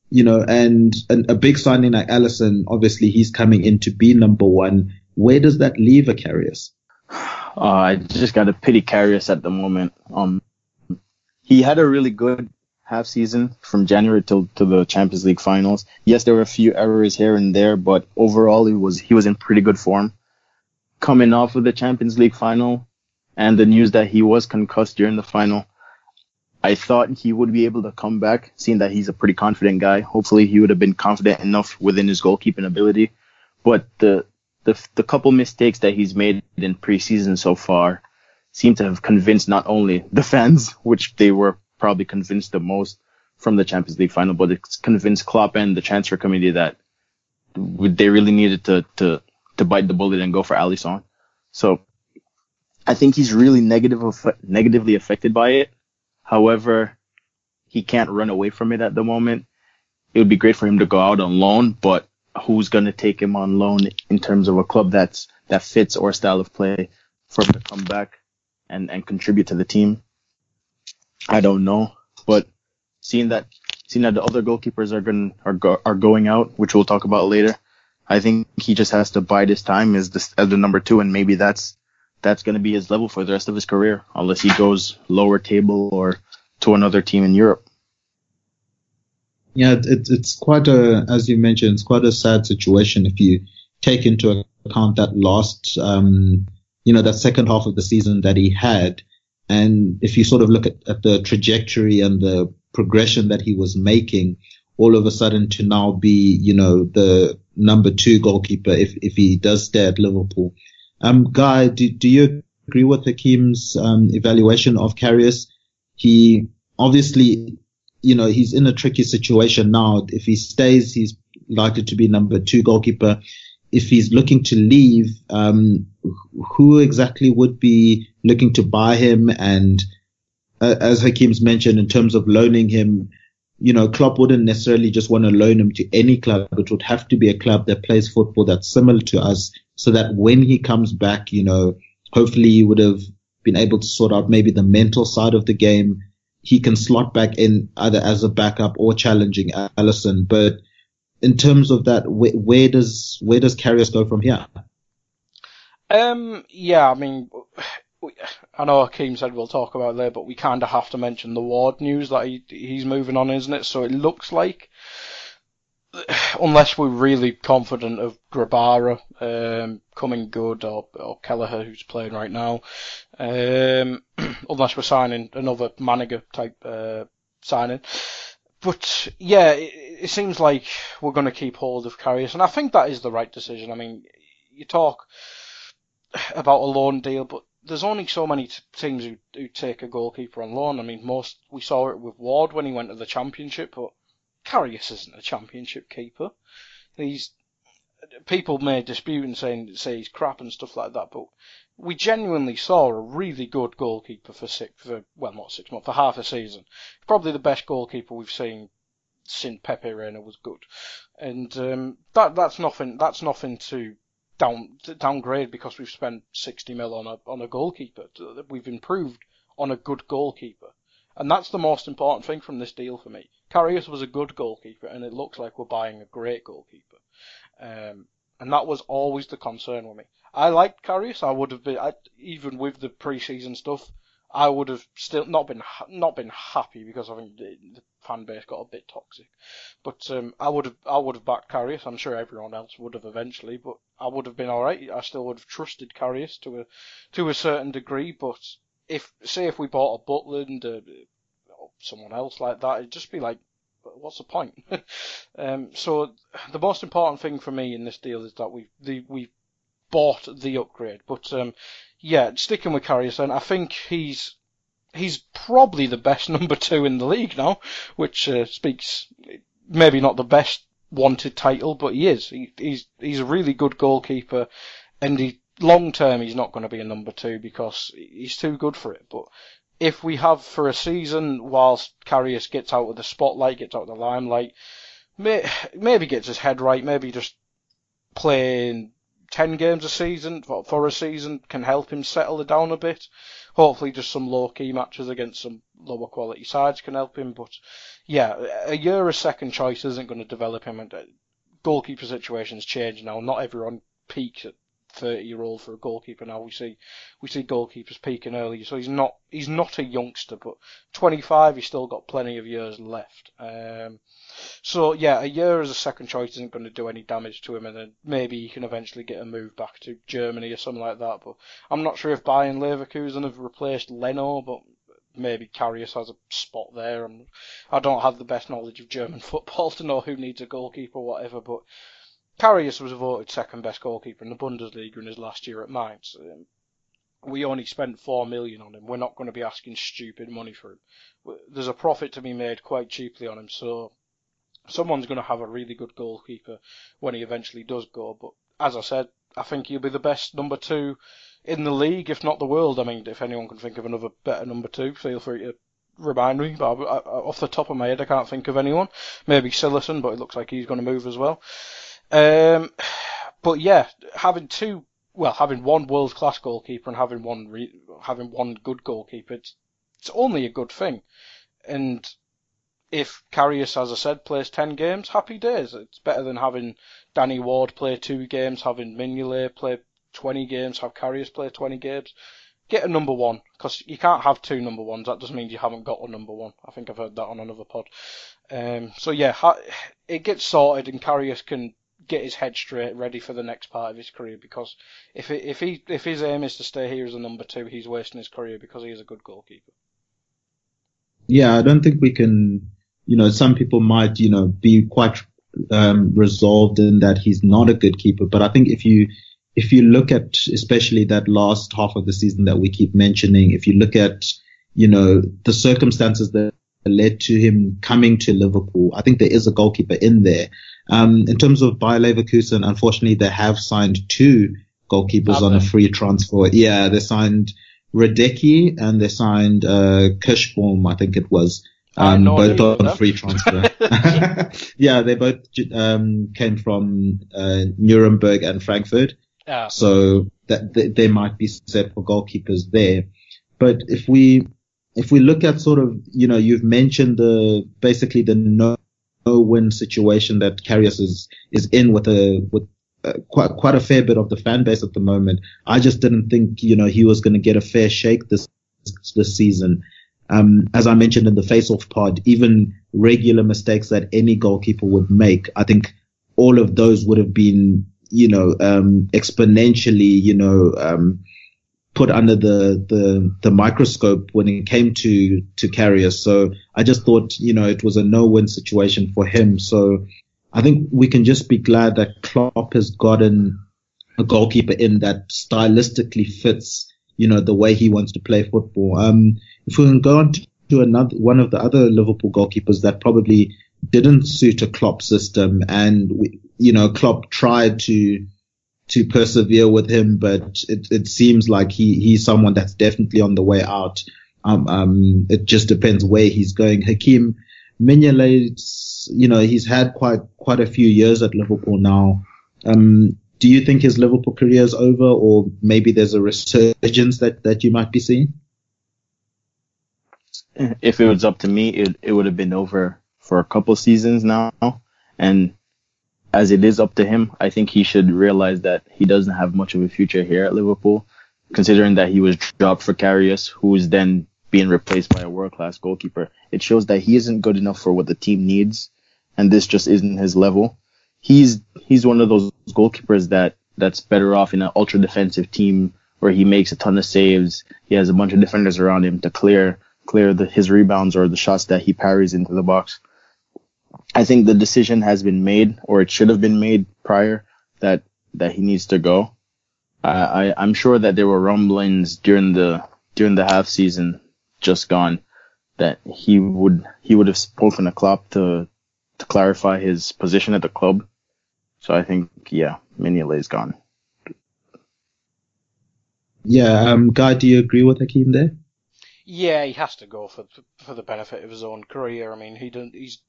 You know, and, and a big signing like Alisson, obviously he's coming in to be number one. Where does that leave a Karius? Uh, I just got to pity Karius at the moment. Um, he had a really good half season from January till to the Champions League finals. Yes, there were a few errors here and there, but overall he was he was in pretty good form. Coming off of the Champions League final and the news that he was concussed during the final, I thought he would be able to come back, seeing that he's a pretty confident guy. Hopefully he would have been confident enough within his goalkeeping ability. But the the the couple mistakes that he's made in preseason so far seem to have convinced not only the fans, which they were probably convinced the most from the Champions League final, but it's convinced Klopp and the transfer committee that they really needed to to to bite the bullet and go for Alisson. So I think he's really negative negatively affected by it. However, he can't run away from it at the moment. It would be great for him to go out on loan, but who's going to take him on loan in terms of a club that's that fits our style of play for him to come back and and contribute to the team. I don't know, but seeing that seeing that the other goalkeepers are going are go, are going out, which we'll talk about later, I think he just has to bide his time as the as the number two, and maybe that's that's going to be his level for the rest of his career, unless he goes lower table or to another team in Europe. Yeah, it, it's quite a, as you mentioned, it's quite a sad situation if you take into account that last, um, you know, that second half of the season that he had. And if you sort of look at, at the trajectory and the progression that he was making, all of a sudden to now be, you know, the number two goalkeeper if, if he does stay at Liverpool. Um, Guy, do, do you agree with Hakim's um, evaluation of Karius? He obviously you know, he's in a tricky situation now. If he stays, he's likely to be number two goalkeeper. If he's looking to leave, um, who exactly would be looking to buy him? And uh, as Hakeem's mentioned, in terms of loaning him, you know, Klopp wouldn't necessarily just want to loan him to any club. It would have to be a club that plays football that's similar to us so that when he comes back, you know, hopefully he would have been able to sort out maybe the mental side of the game he can slot back in either as a backup or challenging Alisson, But in terms of that, where, where does where does Karius go from here? Um, yeah, I mean, I know Hakeem said we'll talk about there, but we kind of have to mention the Ward news that he he's moving on, isn't it? So it looks like unless we're really confident of Grabara um, coming good or, or Kelleher who's playing right now, um, unless we're signing another Manninger type uh, signing. But yeah, it seems like we're going to keep hold of Karius, and I think that is the right decision. I mean, you talk about a loan deal, but there's only so many t- teams who, who take a goalkeeper on loan. I mean, most we saw it with Ward when he went to the Championship, but Karius isn't a championship keeper. He's people may dispute and saying say he's crap and stuff like that, but we genuinely saw a really good goalkeeper for six for well not six months for half a season. Probably the best goalkeeper we've seen since Pepe Reina was good, and um, that that's nothing that's nothing to down to downgrade because we've spent sixty mil on a on a goalkeeper. We've improved on a good goalkeeper. And that's the most important thing from this deal for me. Karius was a good goalkeeper, and it looks like we're buying a great goalkeeper. Um, and that was always the concern with me. I liked Karius. I would have been, I, even with the preseason stuff, I would have still not been not been happy because I think the, fan base got a bit toxic. But um, I would have I would have backed Karius. I'm sure everyone else would have eventually, but I would have been all right. I still would have trusted Karius to a to a certain degree. But if say if we bought a Butland or someone else like that, it'd just be like what's the point? um, so the most important thing for me in this deal is that we the, we bought the upgrade. But um, yeah, sticking with Karius, I think he's he's probably the best number two in the league now, which uh, speaks maybe not the best wanted title, but he is. He, he's he's a really good goalkeeper, and he long term he's not going to be a number two because he's too good for it. But if we have for a season whilst Karius gets out of the spotlight, gets out of the limelight, may, maybe gets his head right, maybe just playing 10 games a season for, a season can help him settle it down a bit. Hopefully just some low key matches against some lower quality sides can help him, but yeah, a year as second choice isn't going to develop him and uh, goalkeeper situations change now. Not everyone peaks at 30 year old for a goalkeeper now. We see we see goalkeepers peaking early, so he's not he's not a youngster, but 25 he's still got plenty of years left. Um, so yeah, a year as a second choice isn't going to do any damage to him, and then maybe he can eventually get a move back to Germany or something like that. But I'm not sure if Bayern Leverkusen have replaced Leno, but maybe Karius has a spot there. And I don't have the best knowledge of German football to know who needs a goalkeeper or whatever, but Karius was voted second best goalkeeper in the Bundesliga in his last year at Mainz. Um, we only spent four million on him. We're not going to be asking stupid money for him. There's a profit to be made quite cheaply on him, so someone's going to have a really good goalkeeper when he eventually does go. But as I said, I think he'll be the best number two in the league, if not the world. I mean, if anyone can think of another better number two, feel free to remind me. But off the top of my head, I can't think of anyone. Maybe Cillessen, but it looks like he's going to move as well. Um, but yeah, having two, well, having one world class goalkeeper and having one re, having one good goalkeeper, it's, it's only a good thing. And if Karius, as I said, plays ten games, happy days. It's better than having Danny Ward play two games, having Mignolet play twenty games, have Karius play twenty games. Get a number one because you can't have two number ones. That doesn't mean you haven't got a number one. I think I've heard that on another pod. Um, so yeah, it gets sorted and Karius can get his head straight, ready for the next part of his career. Because if it, if he if his aim is to stay here as a number two, he's wasting his career because he is a good goalkeeper. Yeah, I don't think we can. You know, some people might you know be quite um, resolved in that he's not a good keeper, but I think if you if you look at especially that last half of the season that we keep mentioning, if you look at you know the circumstances that led to him coming to Liverpool, I think there is a goalkeeper in there um, in terms of Bayer Leverkusen, unfortunately, they have signed two goalkeepers on a free transfer. Yeah, they signed Hradecky and they signed uh, Kirschbaum, I think it was. Um, both on free transfer. yeah, they both um, came from uh, Nuremberg and Frankfurt. Yeah. So that they might be set for goalkeepers there. But if we if we look at sort of, you know, you've mentioned the basically the no no-win situation that Karius is is in with a with quite quite a fair bit of the fan base at the moment. I just didn't think you know he was going to get a fair shake this this season. Um, as I mentioned in the face-off pod, even regular mistakes that any goalkeeper would make, I think all of those would have been you know um, exponentially you know um, put under the, the, the microscope when it came to, to Karius. So I just thought, you know, it was a no-win situation for him. So I think we can just be glad that Klopp has gotten a goalkeeper in that stylistically fits, you know, the way he wants to play football. Um, if we can go on to another, one of the other Liverpool goalkeepers that probably didn't suit a Klopp system and we, you know, Klopp tried to, to persevere with him, but it, it seems like he, he's someone that's definitely on the way out. Um, um, it just depends where he's going. Hakeem Mignolet, you know, he's had quite, quite a few years at Liverpool now. Um, do you think his Liverpool career is over or maybe there's a resurgence that, that you might be seeing? If it was up to me, it, it would have been over for a couple seasons now. And as it is up to him, I think he should realize that he doesn't have much of a future here at Liverpool, considering that he was dropped for Karius, who is then being replaced by a world class goalkeeper. It shows that he isn't good enough for what the team needs, and this just isn't his level. He's he's one of those goalkeepers that that's better off in an ultra defensive team where he makes a ton of saves. He has a bunch of defenders around him to clear clear the, his rebounds or the shots that he parries into the box. I think the decision has been made, or it should have been made prior, that that he needs to go. I, I am sure that there were rumblings during the during the half season just gone that he would he would have spoken to Klopp to to clarify his position at the club. So I think yeah, Mignolet is gone. Yeah, um, Guy, do you agree with Hakeem there? Yeah, he has to go for for the benefit of his own career. I mean, he don't, he's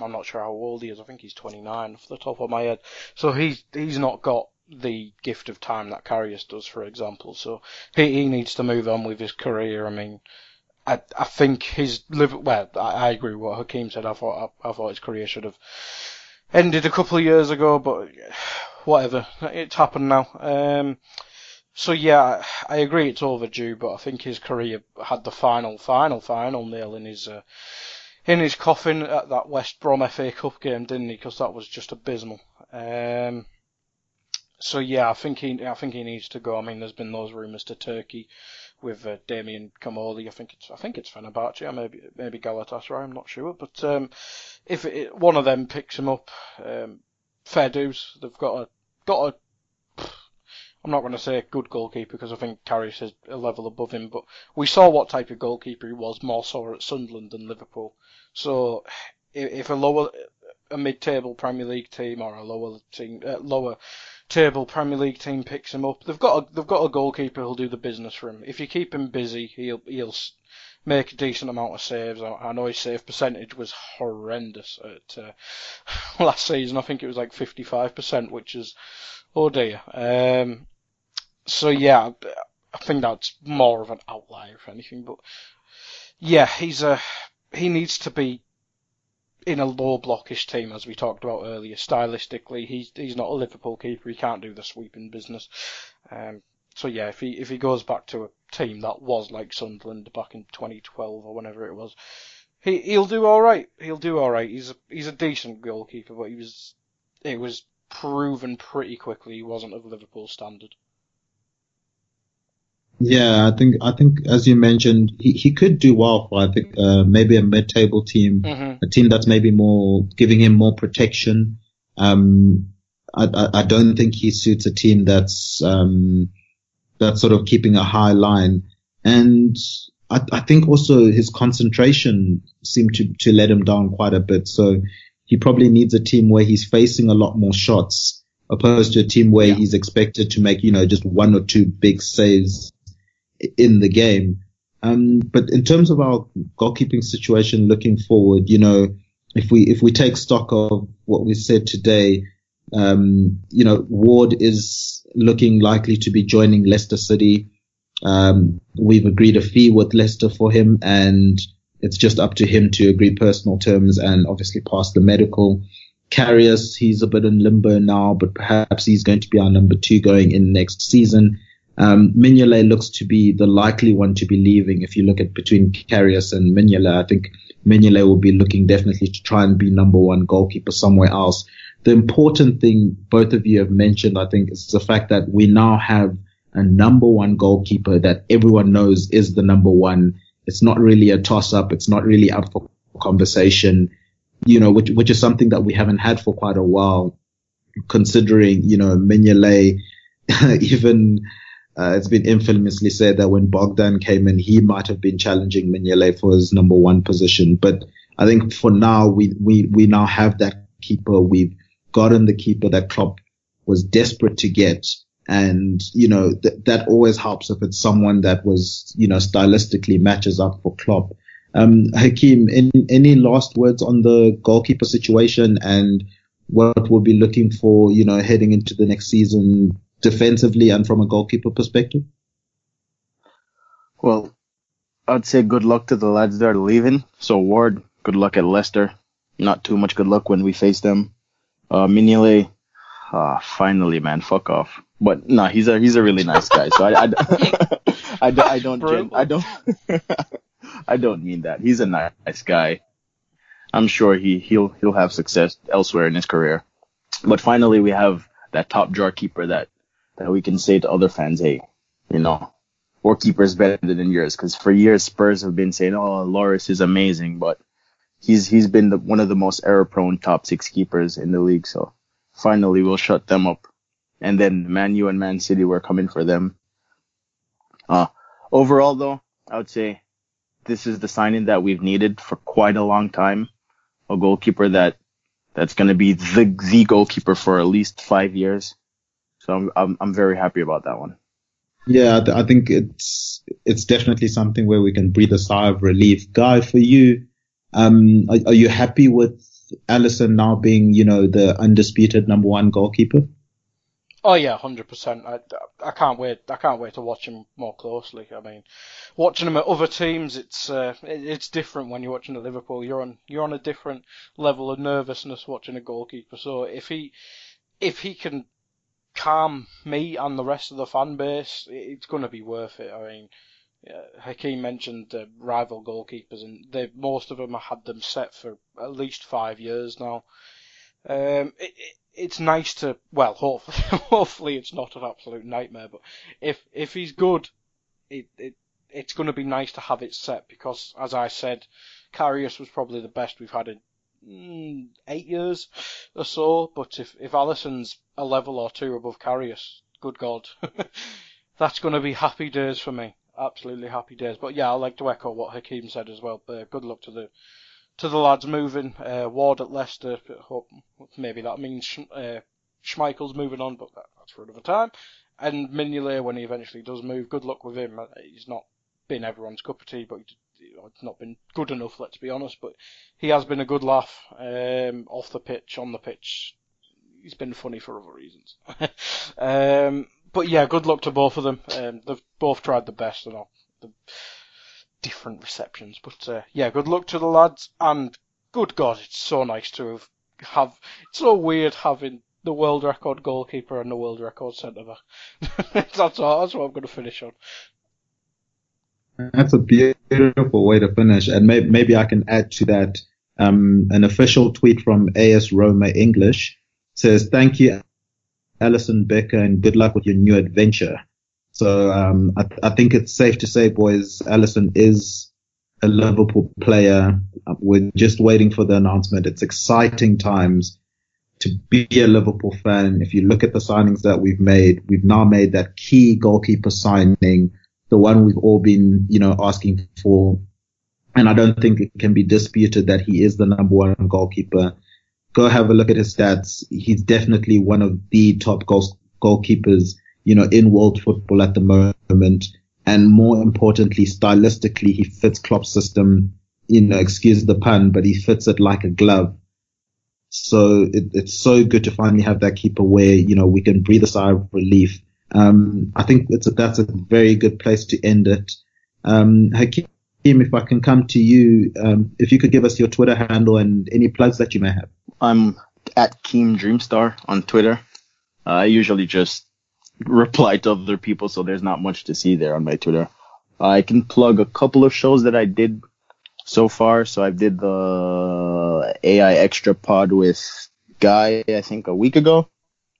I'm not sure how old he is. I think he's 29 off the top of my head. So he's he's not got the gift of time that Karius does, for example. So he he needs to move on with his career. I mean, I I think his live well. I, I agree with what Hakeem said. I thought I, I thought his career should have ended a couple of years ago, but whatever. It's happened now. Um, so yeah, I agree it's overdue, but I think his career had the final, final, final nail in his uh, in his coffin at that West Brom FA Cup game, didn't he? Because that was just abysmal. Um, so yeah, I think he, I think he needs to go. I mean, there's been those rumours to Turkey with uh, Damien Comolli. I think it's, I think it's Fenerbahce, maybe maybe Galatasaray. I'm not sure, but um, if it, one of them picks him up, um, fair dues. They've got a got a I'm not going to say good goalkeeper because I think Karius is a level above him, but we saw what type of goalkeeper he was more so at Sunderland than Liverpool. So if a lower, a mid-table Premier League team or a lower team, uh, lower table Premier League team picks him up, they've got a, they've got a goalkeeper who'll do the business for him. If you keep him busy, he'll he'll make a decent amount of saves. I know his save percentage was horrendous at uh, last season. I think it was like 55%, which is oh dear. Um, so yeah, I think that's more of an outlier if anything. But yeah, he's a he needs to be in a low blockish team as we talked about earlier. Stylistically, he's he's not a Liverpool keeper. He can't do the sweeping business. Um, so yeah, if he if he goes back to a team that was like Sunderland back in 2012 or whenever it was, he he'll do all right. He'll do all right. He's a he's a decent goalkeeper, but he was it was proven pretty quickly he wasn't of Liverpool standard. Yeah, I think I think as you mentioned, he, he could do well for I think uh, maybe a mid-table team, mm-hmm. a team that's maybe more giving him more protection. Um, I, I, I don't think he suits a team that's um, that's sort of keeping a high line, and I, I think also his concentration seemed to to let him down quite a bit. So he probably needs a team where he's facing a lot more shots opposed to a team where yeah. he's expected to make, you know, just one or two big saves in the game. Um, but in terms of our goalkeeping situation looking forward, you know, if we if we take stock of what we said today, um, you know, Ward is looking likely to be joining Leicester City. Um, we've agreed a fee with Leicester for him, and it's just up to him to agree personal terms and obviously pass the medical. Karius, he's a bit in limbo now, but perhaps he's going to be our number two going in next season. Um, Mignolet looks to be the likely one to be leaving. If you look at between Karius and Mignolet, I think Mignolet will be looking definitely to try and be number one goalkeeper somewhere else. The important thing both of you have mentioned, I think, is the fact that we now have a number one goalkeeper that everyone knows is the number one. It's not really a toss up. It's not really up for conversation, you know, which, which is something that we haven't had for quite a while, considering, you know, Mignolet, even, uh, it's been infamously said that when Bogdan came in, he might have been challenging Mignolet for his number one position. But I think for now, we, we, we now have that keeper. We've, gotten the keeper that Klopp was desperate to get. And, you know, th- that always helps if it's someone that was, you know, stylistically matches up for Klopp. Um, Hakeem, any, any last words on the goalkeeper situation and what we'll be looking for, you know, heading into the next season defensively and from a goalkeeper perspective? Well, I'd say good luck to the lads that are leaving. So Ward, good luck at Leicester. Not too much good luck when we face them. Uh, Mignolet, ah, finally, man, fuck off. But no, nah, he's a he's a really nice guy. So I I, I, I, I don't I don't I don't mean that. He's a nice guy. I'm sure he he'll he'll have success elsewhere in his career. But finally, we have that top drawer keeper that that we can say to other fans, hey, you know, our keeper is better than yours. Because for years Spurs have been saying, oh, Lloris is amazing, but he's he's been the, one of the most error-prone top six keepers in the league. So finally, we'll shut them up. And then Man U and Man City were coming for them. Uh, overall, though, I would say this is the signing that we've needed for quite a long time. A goalkeeper that that's going to be the the goalkeeper for at least five years. So I'm I'm, I'm very happy about that one. Yeah, I think it's it's definitely something where we can breathe a sigh of relief. Guy, for you, um, are, are you happy with Alisson now being, you know, the undisputed number one goalkeeper? Oh yeah, hundred percent. I, I can't wait. I can't wait to watch him more closely. I mean, watching him at other teams, it's uh, it's different when you're watching at Liverpool. You're on you're on a different level of nervousness watching a goalkeeper. So if he if he can calm me and the rest of the fan base, it's going to be worth it. I mean, yeah, Hakeem mentioned the rival goalkeepers, and they most of them have had them set for at least five years now. Um, it, it, it's nice to well, hopefully, hopefully it's not an absolute nightmare, but if if he's good, it, it it's going to be nice to have it set because, as I said, Karius was probably the best we've had in eight years or so. But if if Alisson's a level or two above Karius, good God, that's going to be happy days for me. Absolutely happy days. But yeah, I like to echo what Hakeem said as well. Uh, good luck to the to the lads moving. Uh, Ward at Leicester. Hope maybe that means uh, Schmeichel's moving on, but that, that's for another time. And Mignolet, when he eventually does move, good luck with him. Uh, he's not been everyone's cup of tea, but it's not been good enough, let's be honest. But he has been a good laugh um, off the pitch, on the pitch. He's been funny for other reasons. um, but yeah, good luck to both of them. Um, they've both tried the best and all. The different receptions, but uh, yeah, good luck to the lads. And good God, it's so nice to have have. It's so weird having the world record goalkeeper and the world record centre back. that's all. That's what I'm going to finish on. That's a beautiful way to finish, and may, maybe I can add to that. Um, an official tweet from AS Roma English says, "Thank you, Alisson Becker, and good luck with your new adventure." So um, I, I, think it's safe to say, boys, Alisson is a Liverpool player. We're just waiting for the announcement. It's exciting times to be a Liverpool fan. If you look at the signings that we've made, we've now made that key goalkeeper signing the one we've all been, you know, asking for. And I don't think it can be disputed that he is the number one goalkeeper. Go have a look at his stats. He's definitely one of the top goal, goalkeepers, you know, in world football at the moment. And more importantly, stylistically, he fits Klopp's system. You know, excuse the pun, but he fits it like a glove. So it, it's so good to finally have that keeper where, you know, we can breathe a sigh of relief um, I think a, that's a very good place to end it. Um, Hakeem, if I can come to you, um, if you could give us your Twitter handle and any plugs that you may have. I'm at Keem Dreamstar on Twitter. Uh, I usually just reply to other people, so there's not much to see there on my Twitter. I can plug a couple of shows that I did so far. So I did the AI Extra Pod with Guy, I think, a week ago.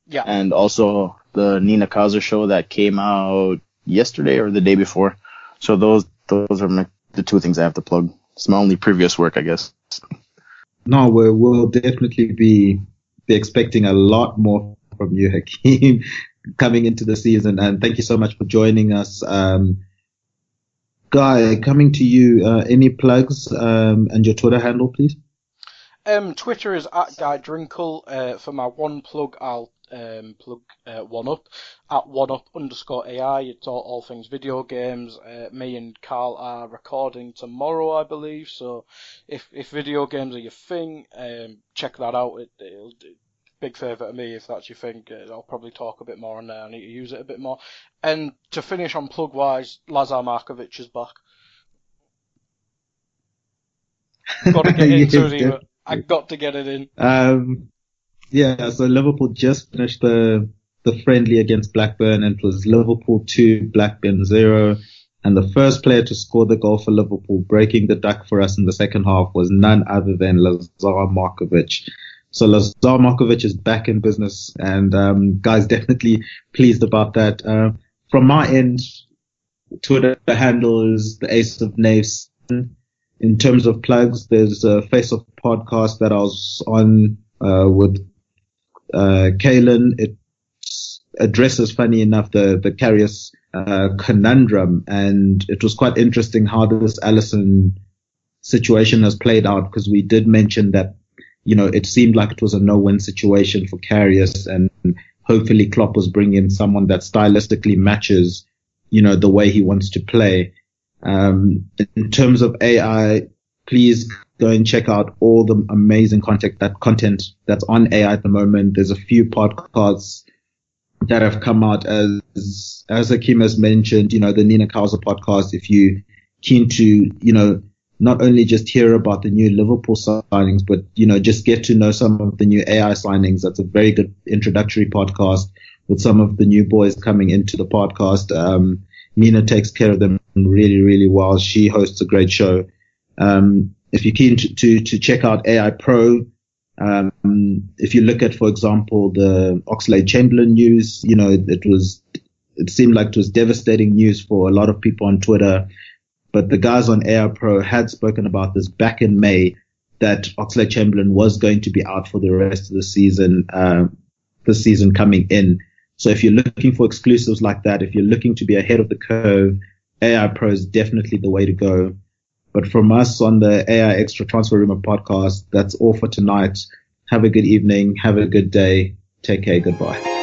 Yeah. And also the Nina Kauser show that came out yesterday or the day before. So those those are my, the two things I have to plug. It's my only previous work, I guess. No, we will definitely be be expecting a lot more from you, Hakeem, coming into the season. And thank you so much for joining us. Um, Guy, coming to you, uh, any plugs um, and your Twitter handle, please? Um, Twitter is at Guy Drinkle. Uh, for my one plug, I'll um, plug uh, one up at one up underscore AI. It's all, all things video games. Uh, me and Carl are recording tomorrow, I believe. So if if video games are your thing, um, check that out. It, it'll, big favour to me if that's your thing. Uh, I'll probably talk a bit more on there. I need to use it a bit more. And to finish on plug wise, Lazar Markovic is back. got to get into it. I got to get it in. Um, yeah, so Liverpool just finished the the friendly against Blackburn, and it was Liverpool two, Blackburn zero. And the first player to score the goal for Liverpool, breaking the duck for us in the second half, was none other than Lazar Markovic. So Lazar Markovic is back in business, and um, guys, definitely pleased about that. Uh, from my end, Twitter handle is the Ace of Knaves. In terms of plugs, there's a Face Off podcast that I was on uh, with uh, Kalen. It addresses, funny enough, the the Karius uh, conundrum, and it was quite interesting how this Alisson situation has played out because we did mention that you know, it seemed like it was a no-win situation for Karius and hopefully Klopp was bringing in someone that stylistically matches, you know, the way he wants to play. Um, in terms of AI, please go and check out all the amazing content that content that's on AI at the moment. There's a few podcasts that have come out as, as Hakeem has mentioned, you know, the Nina Kauser podcast. If you keen to, you know, not only just hear about the new Liverpool signings, but, you know, just get to know some of the new AI signings. That's a very good introductory podcast with some of the new boys coming into the podcast. Um, Nina takes care of them really, really well. She hosts a great show. Um, if you're keen to, to, to check out AI Pro, um, if you look at, for example, the Oxlade Chamberlain news, you know, it, it was, it seemed like it was devastating news for a lot of people on Twitter but the guys on AI Pro had spoken about this back in May that Oxlade Chamberlain was going to be out for the rest of the season, uh, the season coming in. So if you're looking for exclusives like that, if you're looking to be ahead of the curve, AI Pro is definitely the way to go. But from us on the AI Extra Transfer Rumor podcast, that's all for tonight. Have a good evening. Have a good day. Take care. Goodbye.